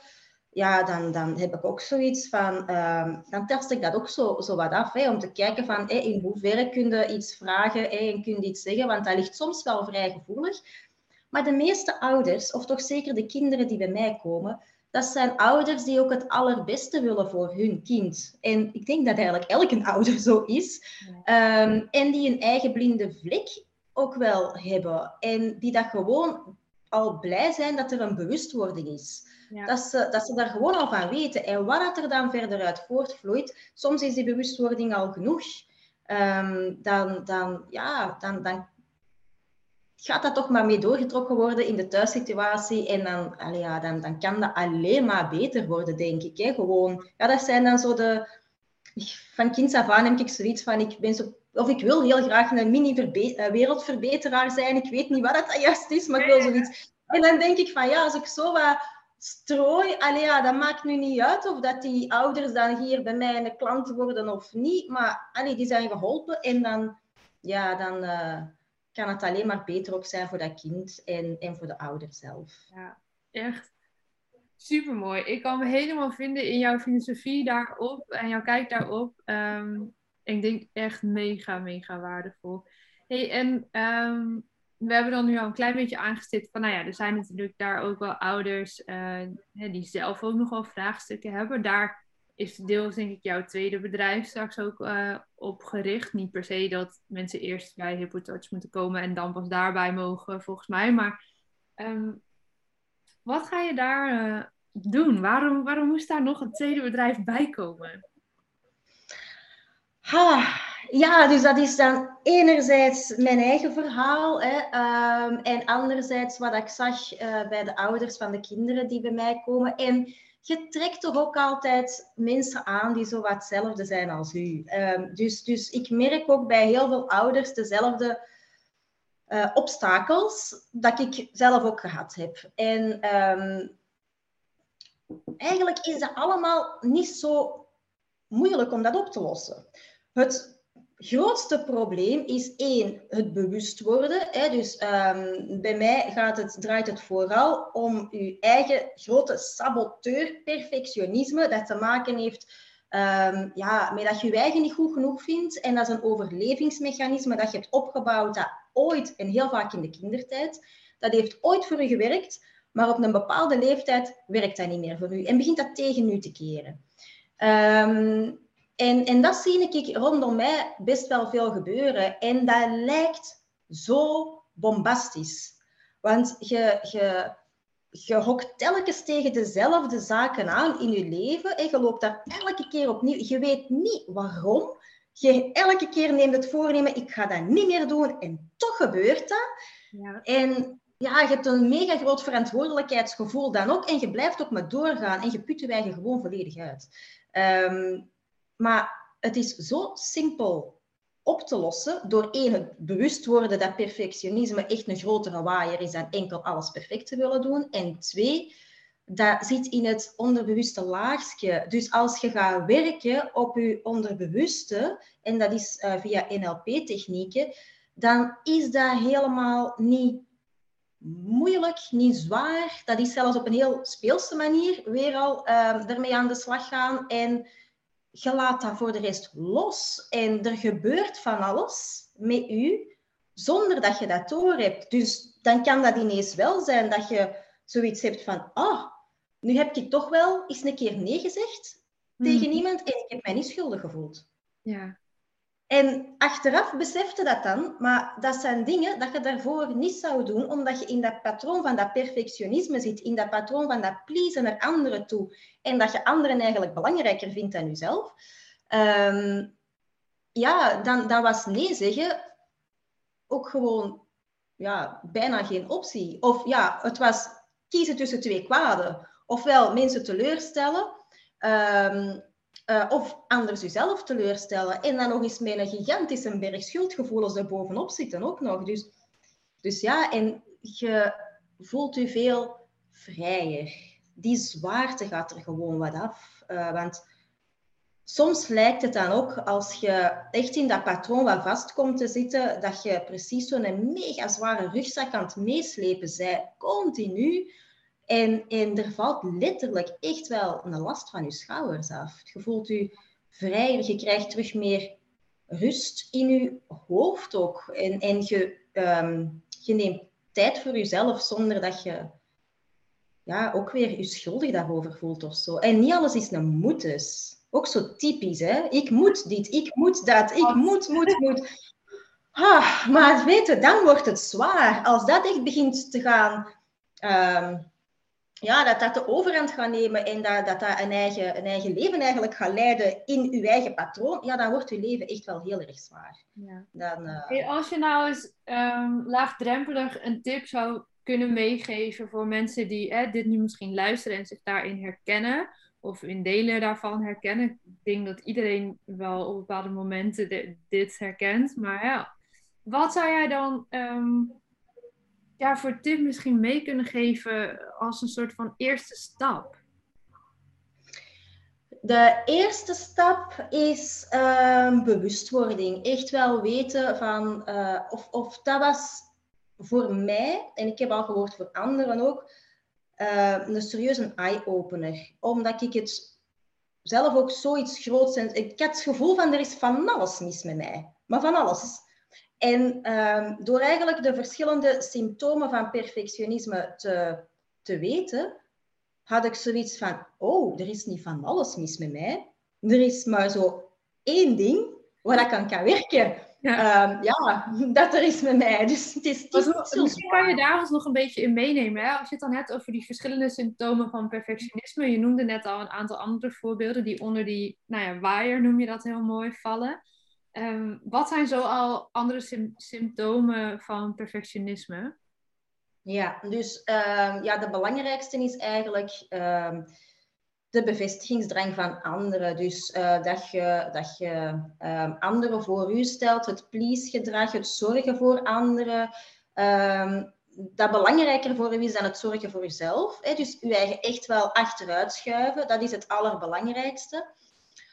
[SPEAKER 2] ja, dan, dan heb ik ook zoiets van, uh, dan test ik dat ook zo, zo wat af, hè, om te kijken van hè, in hoeverre kun je iets vragen hè, en kun je iets zeggen, want dat ligt soms wel vrij gevoelig. Maar de meeste ouders, of toch zeker de kinderen die bij mij komen, dat zijn ouders die ook het allerbeste willen voor hun kind. En ik denk dat eigenlijk elke ouder zo is. Ehm, en die een eigen blinde vlek ook wel hebben. En die dat gewoon al blij zijn dat er een bewustwording is. Dat, ze, dat ze daar gewoon al van weten. En wat er dan verder uit voortvloeit, soms is die bewustwording al genoeg. Ehm, dan, dan, ja, dan, dan gaat dat toch maar mee doorgetrokken worden in de thuissituatie. En dan, ja, dan, dan kan dat alleen maar beter worden, denk ik. Hè. Gewoon, ja, dat zijn dan zo de... Van kinds af aan heb ik zoiets van, ik ben zo... Of ik wil heel graag een mini-wereldverbeteraar eh, zijn. Ik weet niet wat dat juist is, maar ik wil zoiets... En dan denk ik van, ja, als ik zo wat strooi, allee, ja, dat maakt nu niet uit of dat die ouders dan hier bij mij een klant worden of niet. Maar allee, die zijn geholpen en dan... Ja, dan... Uh, kan het alleen maar beter ook zijn voor dat kind en, en voor de ouder zelf.
[SPEAKER 1] Ja, echt super mooi. Ik kan me helemaal vinden in jouw filosofie daarop en jouw kijk daarop. Ehm, ik denk echt mega, mega waardevol. Hey, en ehm, we hebben dan nu al een klein beetje aangestipt van, nou ja, er zijn natuurlijk daar ook wel ouders uh, die zelf ook nog wel vraagstukken hebben. Daar is deels denk ik jouw tweede bedrijf straks ook uh, op gericht. Niet per se dat mensen eerst bij HippoTouch moeten komen en dan pas daarbij mogen, volgens mij. Maar um, wat ga je daar uh, doen? Waarom, waarom moest daar nog een tweede bedrijf bij komen?
[SPEAKER 2] Ha, ja, dus dat is dan enerzijds mijn eigen verhaal hè, um, en anderzijds wat ik zag uh, bij de ouders van de kinderen die bij mij komen. En je trekt toch ook altijd mensen aan die zo wat hetzelfde zijn als u. Um, dus, dus ik merk ook bij heel veel ouders dezelfde uh, obstakels dat ik zelf ook gehad heb. En um, eigenlijk is dat allemaal niet zo moeilijk om dat op te lossen. Het grootste probleem is één, het bewust worden. Hè. Dus um, bij mij gaat het, draait het vooral om uw eigen grote saboteur, perfectionisme, dat te maken heeft um, ja, met dat je je eigen niet goed genoeg vindt. En dat is een overlevingsmechanisme dat je hebt opgebouwd, dat ooit, en heel vaak in de kindertijd, dat heeft ooit voor u gewerkt, maar op een bepaalde leeftijd werkt dat niet meer voor u en begint dat tegen u te keren. Um, en, en dat zie ik rondom mij best wel veel gebeuren. En dat lijkt zo bombastisch. Want je, je, je hokt telkens tegen dezelfde zaken aan in je leven. En je loopt daar elke keer opnieuw. Je weet niet waarom. Je elke keer neemt het voornemen, ik ga dat niet meer doen. En toch gebeurt dat. Ja. En ja, je hebt een mega groot verantwoordelijkheidsgevoel dan ook. En je blijft ook maar doorgaan. En je put je eigen gewoon volledig uit. Um, maar het is zo simpel op te lossen door één, het bewust worden dat perfectionisme echt een grotere waaier is dan enkel alles perfect te willen doen. En twee, dat zit in het onderbewuste laagje. Dus als je gaat werken op je onderbewuste, en dat is uh, via NLP-technieken, dan is dat helemaal niet moeilijk, niet zwaar. Dat is zelfs op een heel speelse manier weer al uh, ermee aan de slag gaan. En je laat dat voor de rest los en er gebeurt van alles met u zonder dat je dat door hebt. Dus dan kan dat ineens wel zijn dat je zoiets hebt van, ah, nu heb ik toch wel eens een keer nee gezegd tegen hmm. iemand en ik heb mij niet schuldig gevoeld.
[SPEAKER 1] Ja.
[SPEAKER 2] En achteraf besefte dat dan, maar dat zijn dingen dat je daarvoor niet zou doen, omdat je in dat patroon van dat perfectionisme zit, in dat patroon van dat pleasen naar anderen toe, en dat je anderen eigenlijk belangrijker vindt dan jezelf. Um, ja, dan, was nee zeggen ook gewoon ja, bijna geen optie. Of ja, het was kiezen tussen twee kwaden. Ofwel mensen teleurstellen, um, uh, of anders jezelf teleurstellen. En dan nog eens met een gigantische berg schuldgevoelens er bovenop zitten ook nog. Dus, dus ja, en je voelt je veel vrijer. Die zwaarte gaat er gewoon wat af. Uh, want soms lijkt het dan ook, als je echt in dat patroon wat vast komt te zitten, dat je precies zo'n mega zware rugzak aan het meeslepen bent, continu. En, en er valt letterlijk echt wel een last van je schouders af. Je voelt je vrijer, je krijgt terug meer rust in je hoofd ook. En, en je, um, je neemt tijd voor jezelf zonder dat je ja, ook weer je schuldig daarover voelt of zo. En niet alles is een moet dus. Ook zo typisch, hè? Ik moet dit, ik moet dat, ik moet, moet, moet. Ah, maar weet je, dan wordt het zwaar. Als dat echt begint te gaan, ehm, ja, dat dat de overhand gaat nemen en dat dat, dat een, eigen, een eigen leven eigenlijk gaat leiden in uw eigen patroon, ja, dan wordt uw leven echt wel heel erg zwaar. Ja. Dan,
[SPEAKER 1] uh... als je nou eens um, laagdrempelig een tip zou kunnen meegeven voor mensen die dit nu misschien luisteren en zich daarin herkennen, of in delen daarvan herkennen. Ik denk dat iedereen wel op bepaalde momenten dit herkent, maar ja, wat zou jij dan ehm, ja, voor tip misschien mee kunnen geven als een soort van eerste stap?
[SPEAKER 2] De eerste stap is um, bewustwording. Echt wel weten van, uh, of, of dat was voor mij, en ik heb al gehoord voor anderen ook, uh, een serieuze eye-opener. Omdat ik het zelf ook zoiets groots... En, ik had het gevoel van, er is van alles mis met mij. Maar van alles. En ehm, door eigenlijk de verschillende symptomen van perfectionisme te, te weten, had ik zoiets van, oh, er is niet van alles mis met mij. Er is maar zo één ding waar ik aan kan werken. Ja. Ehm, ja, dat er is met mij. Dus het is,
[SPEAKER 1] Misschien kan je daar ons nog een beetje in meenemen. Hè? Als je het dan hebt over die verschillende symptomen van perfectionisme. Je noemde net al een aantal andere voorbeelden die onder die, nou ja, waaier noem je dat heel mooi, vallen. Ehm, wat zijn zo al andere symptomen van perfectionisme?
[SPEAKER 2] Ja, dus uh, ja, de belangrijkste is eigenlijk uh, de bevestigingsdrang van anderen. Dus uh, dat je, dat je anderen voor u stelt, het please-gedrag, het zorgen voor anderen. dat belangrijker voor u is dan het zorgen voor uzelf. Hè? Dus uw eigen echt wel achteruit schuiven, dat is het allerbelangrijkste.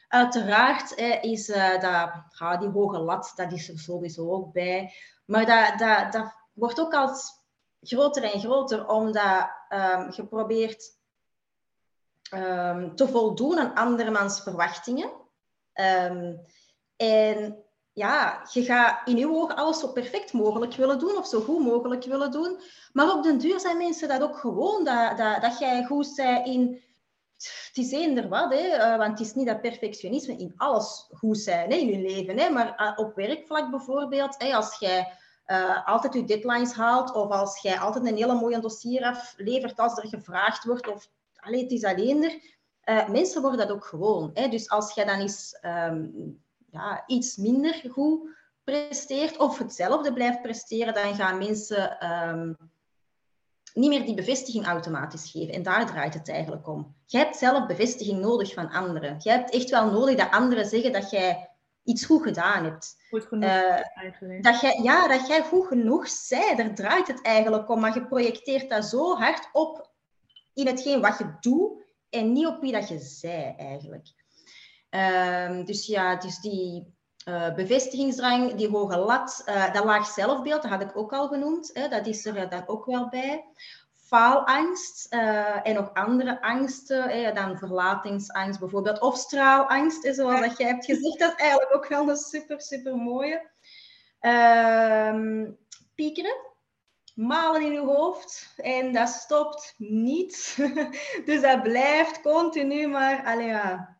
[SPEAKER 2] Uiteraard is uh, dat, die hoge lat, dat is er sowieso ook bij. Maar dat, dat, dat wordt ook als groter en groter, omdat um, je probeert um, te voldoen aan andermans verwachtingen. Um, en ja, je gaat in je ogen alles zo perfect mogelijk willen doen of zo goed mogelijk willen doen. Maar op den duur zijn mensen dat ook gewoon, dat, dat, dat jij goed bent in het is eender wat, hè, uh, want het is niet dat perfectionisme in alles goed zijn hè, in je leven. Hè, maar uh, op werkvlak bijvoorbeeld, hè, als jij uh, altijd je deadlines haalt of als jij altijd een hele mooie dossier aflevert als er gevraagd wordt of allee, het is alleener. mensen worden dat ook gewoon. Hè. Dus als jij dan eens um, ja, iets minder goed presteert of hetzelfde blijft presteren, dan gaan mensen... Um, niet meer die bevestiging automatisch geven. En daar draait het eigenlijk om. Jij hebt zelf bevestiging nodig van anderen. Jij hebt echt wel nodig dat anderen zeggen dat jij iets goed gedaan hebt.
[SPEAKER 1] Goed genoeg, uh, eigenlijk.
[SPEAKER 2] Dat jij, ja, dat jij goed genoeg zij. Daar draait het eigenlijk om. Maar je projecteert dat zo hard op in hetgeen wat je doet en niet op wie dat je zij eigenlijk. Uh, dus ja, dus die uh, bevestigingsdrang, die hoge lat, uh, dat laag zelfbeeld, dat had ik ook al genoemd, hè, dat is er dan ook wel bij. Faalangst uh, en nog andere angsten, hè, dan verlatingsangst bijvoorbeeld, of straalangst, hè, zoals dat jij hebt gezegd, dat is eigenlijk ook wel een super, super mooie. Ehm, piekeren, malen in je hoofd en dat stopt niet. dus dat blijft continu maar, allee, ja,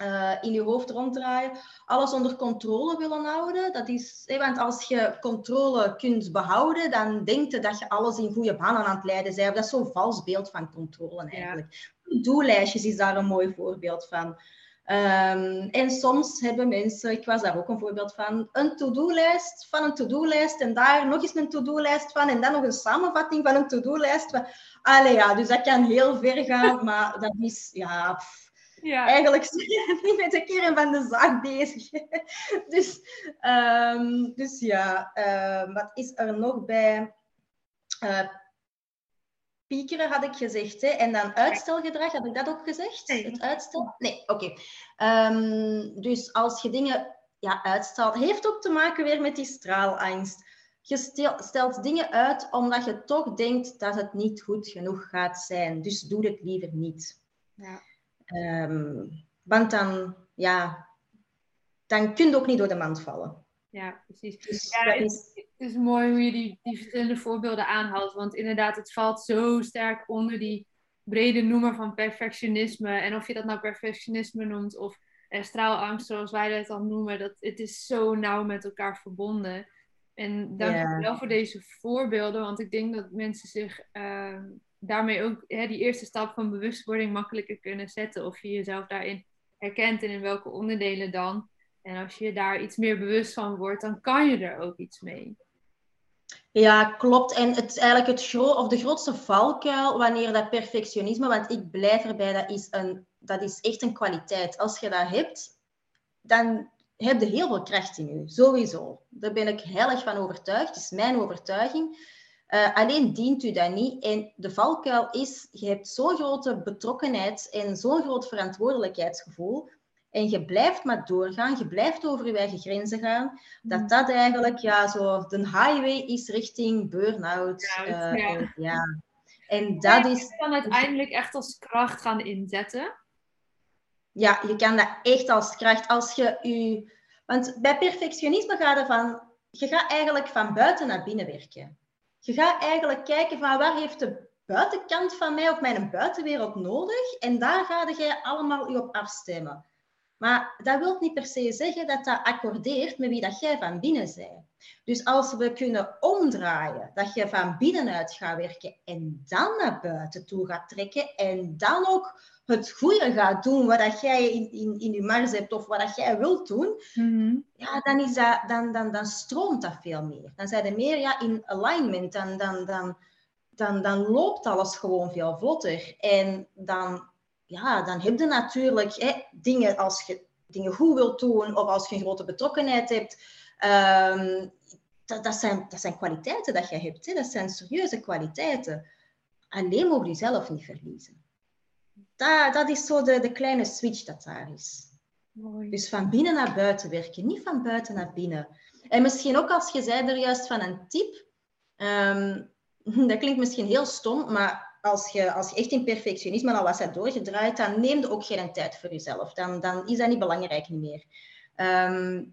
[SPEAKER 2] uh, in je hoofd ronddraaien. Alles onder controle willen houden. Dat is, want als je controle kunt behouden, dan denk je dat je alles in goede banen aan het leiden bent. Dat is zo'n vals beeld van controle eigenlijk. Ja. Doellijstjes is daar een mooi voorbeeld van. Um, en soms hebben mensen, ik was daar ook een voorbeeld van, een to-do-lijst van een to-do-lijst en daar nog eens een to-do-lijst van en dan nog een samenvatting van een to-do-lijst. Allee ja, dus dat kan heel ver gaan, maar dat is, ja, ja. Eigenlijk zijn we niet met de kern van de zaak bezig. dus, um, dus ja, uh, wat is er nog bij? Uh, piekeren had ik gezegd. Hè? En dan uitstelgedrag, had ik dat ook gezegd? Nee. Het uitstel? Nee, oké. Okay. Um, dus als je dingen ja, uitstelt, heeft ook te maken weer met die straalangst. Je stelt dingen uit omdat je toch denkt dat het niet goed genoeg gaat zijn. Dus doe het liever niet. Ja. Um, want dan, ja, dan kun je ook niet door de mand vallen.
[SPEAKER 1] Ja, precies.
[SPEAKER 2] Dus
[SPEAKER 1] Ja, het,
[SPEAKER 2] is-
[SPEAKER 1] het is mooi hoe je die, die verschillende voorbeelden aanhaalt. Want inderdaad, het valt zo sterk onder die brede noemer van perfectionisme. En of je dat nou perfectionisme noemt of eh, straalangst, zoals wij dat dan noemen, dat, het is zo nauw met elkaar verbonden. En dank je wel voor deze voorbeelden, want ik denk dat mensen zich eh, daarmee ook hè, die eerste stap van bewustwording makkelijker kunnen zetten. Of je jezelf daarin herkent en in welke onderdelen dan. En als je daar iets meer bewust van wordt, dan kan je er ook iets mee.
[SPEAKER 2] Ja, klopt. En het eigenlijk het of de grootste valkuil wanneer dat perfectionisme, want ik blijf erbij, dat is, een, dat is echt een kwaliteit. Als je dat hebt, dan heb je heel veel kracht in je, sowieso. Daar ben ik heilig van overtuigd, dat is mijn overtuiging. Eh, alleen dient u dat niet. En de valkuil is, je hebt zo'n grote betrokkenheid en zo'n groot verantwoordelijkheidsgevoel. En je blijft maar doorgaan, je blijft over je eigen grenzen gaan dat dat eigenlijk ja, zo de highway is richting burn-out.
[SPEAKER 1] Ja,
[SPEAKER 2] eh,
[SPEAKER 1] ja.
[SPEAKER 2] en, ja. En dat is,
[SPEAKER 1] Je kan uiteindelijk echt als kracht gaan inzetten.
[SPEAKER 2] ja, je kan dat echt als kracht, als je je... Want bij perfectionisme gaat van, je gaat eigenlijk van buiten naar binnen werken. Je gaat eigenlijk kijken van waar heeft de buitenkant van mij of mijn buitenwereld nodig en daar ga je allemaal je op afstemmen. Maar dat wil niet per se zeggen dat dat accordeert met wie dat jij van binnen bent. Dus als we kunnen omdraaien, dat je van binnenuit gaat werken en dan naar buiten toe gaat trekken en dan ook het goede gaat doen wat dat jij in, in, in je mars hebt of wat dat jij wilt doen, ja, dan, is dat, dan, dan, dan stroomt dat veel meer. Dan zijn er meer ja, in alignment, dan, dan, dan, dan, dan loopt alles gewoon veel vlotter. En dan, ja, dan heb je natuurlijk hè, dingen als je dingen goed wilt doen of als je een grote betrokkenheid hebt. ehm, dat, dat, zijn, dat zijn kwaliteiten dat je hebt. Hè. Dat zijn serieuze kwaliteiten. Alleen mogen je zelf niet verliezen. Dat, dat is zo de, de kleine switch dat daar is.
[SPEAKER 1] Mooi.
[SPEAKER 2] Dus van binnen naar buiten werken, niet van buiten naar binnen. En misschien ook als je zei er juist van een tip. ehm, dat klinkt misschien heel stom, maar als je, als je echt in perfectionisme al wat hebt doorgedraaid, dan neem je ook geen tijd voor jezelf. Dan, dan is dat niet belangrijk niet meer. Ehm,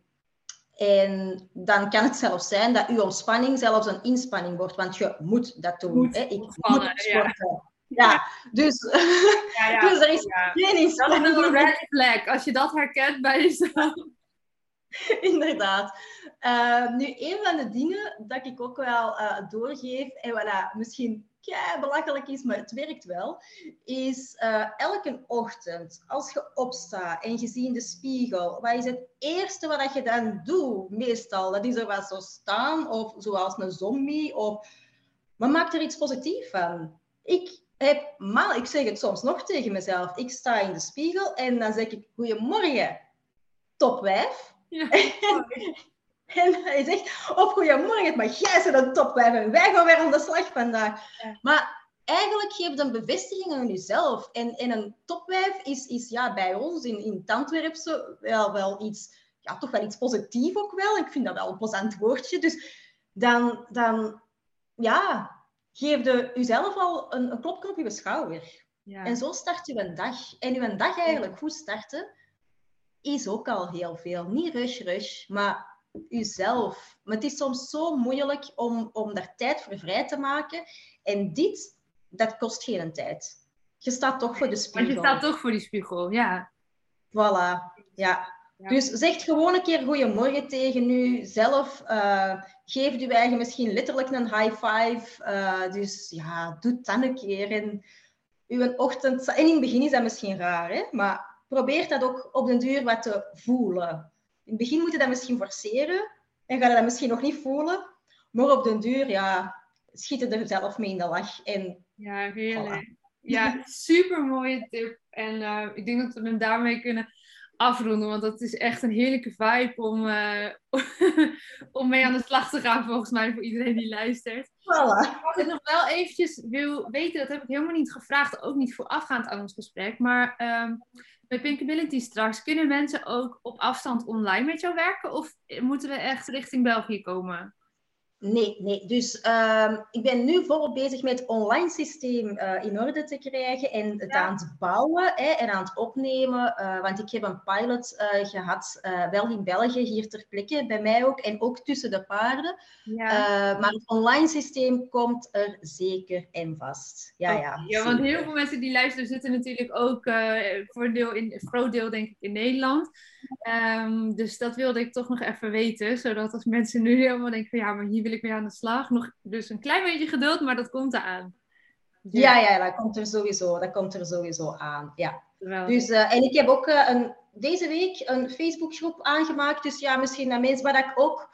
[SPEAKER 2] en dan kan het zelfs zijn dat je ontspanning zelfs een inspanning wordt, want je moet dat doen.
[SPEAKER 1] Moet
[SPEAKER 2] hè? Ik
[SPEAKER 1] ontspannen,
[SPEAKER 2] moet
[SPEAKER 1] ja.
[SPEAKER 2] sporten. Ja, dus,
[SPEAKER 1] Ja, ja.
[SPEAKER 2] dus er is geen
[SPEAKER 1] Dat is
[SPEAKER 2] inspanning.
[SPEAKER 1] een red flag. Als je dat herkent bij jezelf.
[SPEAKER 2] Inderdaad. Eh, nu, een van de dingen dat ik ook wel eh, doorgeef, en wat dat misschien kei belachelijk is, maar het werkt wel, is eh, elke ochtend als je opstaat en je ziet in de spiegel, wat is het eerste wat dat je dan doet? Meestal, dat is er wat zo staan, of zoals een zombie, of... Maar maak er iets positiefs van. Ik heb, maar ik zeg het soms nog tegen mezelf, ik sta in de spiegel en dan zeg ik, goedemorgen, topwijf.
[SPEAKER 1] Ja.
[SPEAKER 2] En hij zegt, op goedemorgen, maar jij bent een topwijf en wij gaan weer aan de slag vandaag.
[SPEAKER 1] Ja.
[SPEAKER 2] Maar eigenlijk geeft een bevestiging aan jezelf. En, en een topwijf is, is ja, bij ons in, in het Antwerpse wel, wel iets, ja, toch wel iets positiefs ook wel. Ik vind dat wel een plezant woordje. Dus dan, dan ja, geef je jezelf al een, een klopje op je schouder.
[SPEAKER 1] Ja.
[SPEAKER 2] En zo start je een dag. En je dag eigenlijk goed starten, is ook al heel veel. Niet rush, rush, maar jezelf. Maar het is soms zo moeilijk om, om daar tijd voor vrij te maken. En dit, dat kost geen tijd. Je staat toch voor de spiegel.
[SPEAKER 1] je staat toch voor die spiegel, ja.
[SPEAKER 2] Voilà, ja.
[SPEAKER 1] Ja.
[SPEAKER 2] Dus zeg gewoon een keer goeiemorgen tegen jezelf. Uh, geef je eigen misschien letterlijk een high five. Uh, dus ja, doe dat een keer. En, uw ochtend... en in het begin is dat misschien raar, hè? maar probeer dat ook op den duur wat te voelen. In het begin moet je dat misschien forceren en ga je dat misschien nog niet voelen. Maar op den duur, ja, schiet je er zelf mee in de lach. En,
[SPEAKER 1] Ja, heerlijk. Ja, super mooie tip. En uh, ik denk dat we hem daarmee kunnen afronden, want dat is echt een heerlijke vibe om, uh, om mee aan de slag te gaan, volgens mij, voor iedereen die luistert.
[SPEAKER 2] Voilà.
[SPEAKER 1] Wat ik nog wel eventjes wil weten, dat heb ik helemaal niet gevraagd, ook niet voorafgaand aan ons gesprek, maar um, bij Pinkability straks, kunnen mensen ook op afstand online met jou werken of moeten we echt richting België komen?
[SPEAKER 2] Nee, nee. Dus ehm, ik ben nu volop bezig met het online systeem uh, in orde te krijgen en het aan het bouwen hè, en aan het opnemen. Uh, want ik heb een pilot uh, gehad, wel in België, hier ter plekke, bij mij ook, en ook tussen de paarden. Ja. maar het online systeem komt er zeker en vast. Ja, ja,
[SPEAKER 1] ja want heel veel mensen die luisteren zitten natuurlijk ook voor een deel in, groot deel denk ik in Nederland. Um, dus dat wilde ik toch nog even weten, zodat als mensen nu helemaal denken van ja, maar hier wil ik mee aan de slag. Nog, dus een klein beetje geduld, maar dat komt eraan.
[SPEAKER 2] Dus ja, ja, dat komt er sowieso, dat komt er sowieso aan. Ja. Dus, uh, en ik heb ook uh, een, deze week een Facebookgroep aangemaakt. Dus ja, misschien dat mensen waar ik ook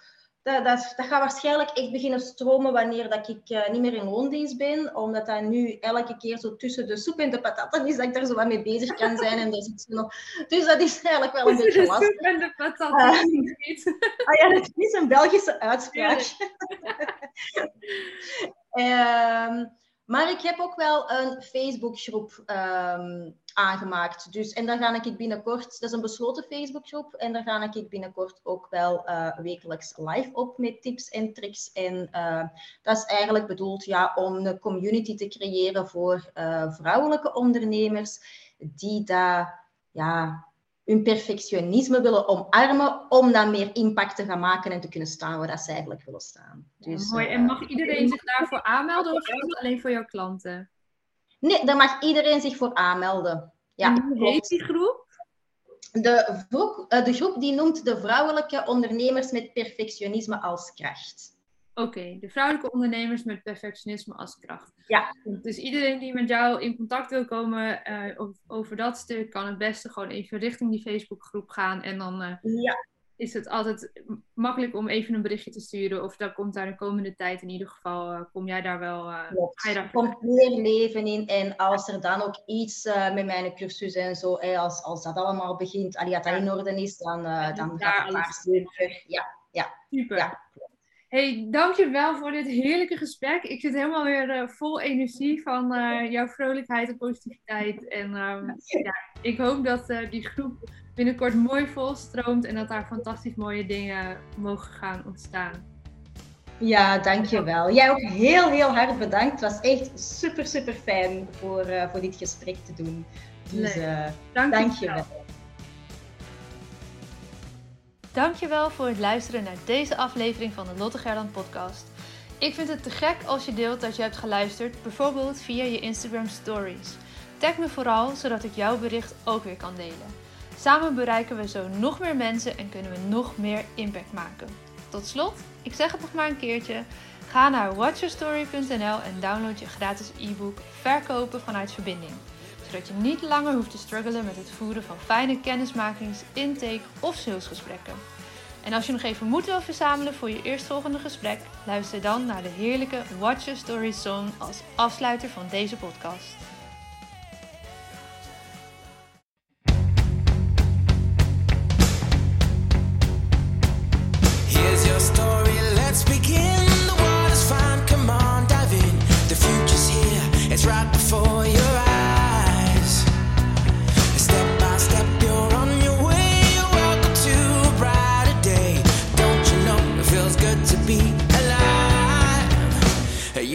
[SPEAKER 2] dat, dat, dat, gaat waarschijnlijk echt beginnen stromen wanneer dat ik uh, niet meer in loondienst ben. Omdat dat nu elke keer zo tussen de soep en de patatten is, dat ik daar zo wat mee bezig kan zijn. En dus, nog... dus dat is eigenlijk wel een beetje lastig.
[SPEAKER 1] soep en de patatten.
[SPEAKER 2] Uh, ah ja, dat is een Belgische uitspraak. um, maar ik heb ook wel een Facebookgroep um, aangemaakt. Dus, en daar ga ik binnenkort, dat is een besloten Facebookgroep, en daar ga ik binnenkort ook wel uh, wekelijks live op met tips en tricks. En uh, dat is eigenlijk bedoeld ja, om een community te creëren voor uh, vrouwelijke ondernemers die daar ja, hun perfectionisme willen omarmen om dan meer impact te gaan maken en te kunnen staan waar dat ze eigenlijk willen staan.
[SPEAKER 1] Dus, mooi. En mag iedereen zich daarvoor aanmelden of alleen voor jouw klanten?
[SPEAKER 2] Nee, daar mag iedereen zich voor aanmelden. Ja,
[SPEAKER 1] hoe heet die groep?
[SPEAKER 2] De groep, eh, de groep die noemt de vrouwelijke ondernemers met perfectionisme als kracht.
[SPEAKER 1] Oké, de vrouwelijke ondernemers met perfectionisme als kracht.
[SPEAKER 2] Ja.
[SPEAKER 1] Dus iedereen die met jou in contact wil komen uh, over dat stuk, kan het beste gewoon even richting die Facebookgroep gaan. En dan uh, ja is het altijd makkelijk om even een berichtje te sturen. Of dan komt daar de komende tijd in ieder geval, uh, kom jij daar wel... Uh,
[SPEAKER 2] ga je daar komt meer leven in. En als er dan ook iets uh, met mijn cursus en zo, eh, als, als dat allemaal begint, allee, dat dat in orde is, dan, dan gaat het terug. Ja, ja.
[SPEAKER 1] Super. Ja. Hey, dankjewel voor dit heerlijke gesprek. Ik zit helemaal weer vol energie van jouw vrolijkheid en positiviteit. En ehm, ja, ik hoop dat die groep binnenkort mooi volstroomt en dat daar fantastisch mooie dingen mogen gaan ontstaan.
[SPEAKER 2] Ja, dankjewel. Jij ook heel, heel hard bedankt. Het was echt super, super fijn voor, uh, voor dit gesprek te doen. Dus uh, Dank dankjewel.
[SPEAKER 3] Dankjewel voor het luisteren naar deze aflevering van de Lotte Gerland podcast. Ik vind het te gek als je deelt dat je hebt geluisterd, bijvoorbeeld via je Instagram stories. Tag me vooral, zodat ik jouw bericht ook weer kan delen. Samen bereiken we zo nog meer mensen en kunnen we nog meer impact maken. Tot slot, ik zeg het nog maar een keertje. Ga naar watchyourstory.nl en download je gratis e-book Verkopen vanuit verbinding. Zodat je niet langer hoeft te struggelen met het voeren van fijne kennismakings, intake of salesgesprekken. En als je nog even moed wil verzamelen voor je eerstvolgende gesprek, luister dan naar de heerlijke Watch Your Story song als afsluiter van deze podcast.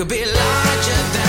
[SPEAKER 3] could be larger than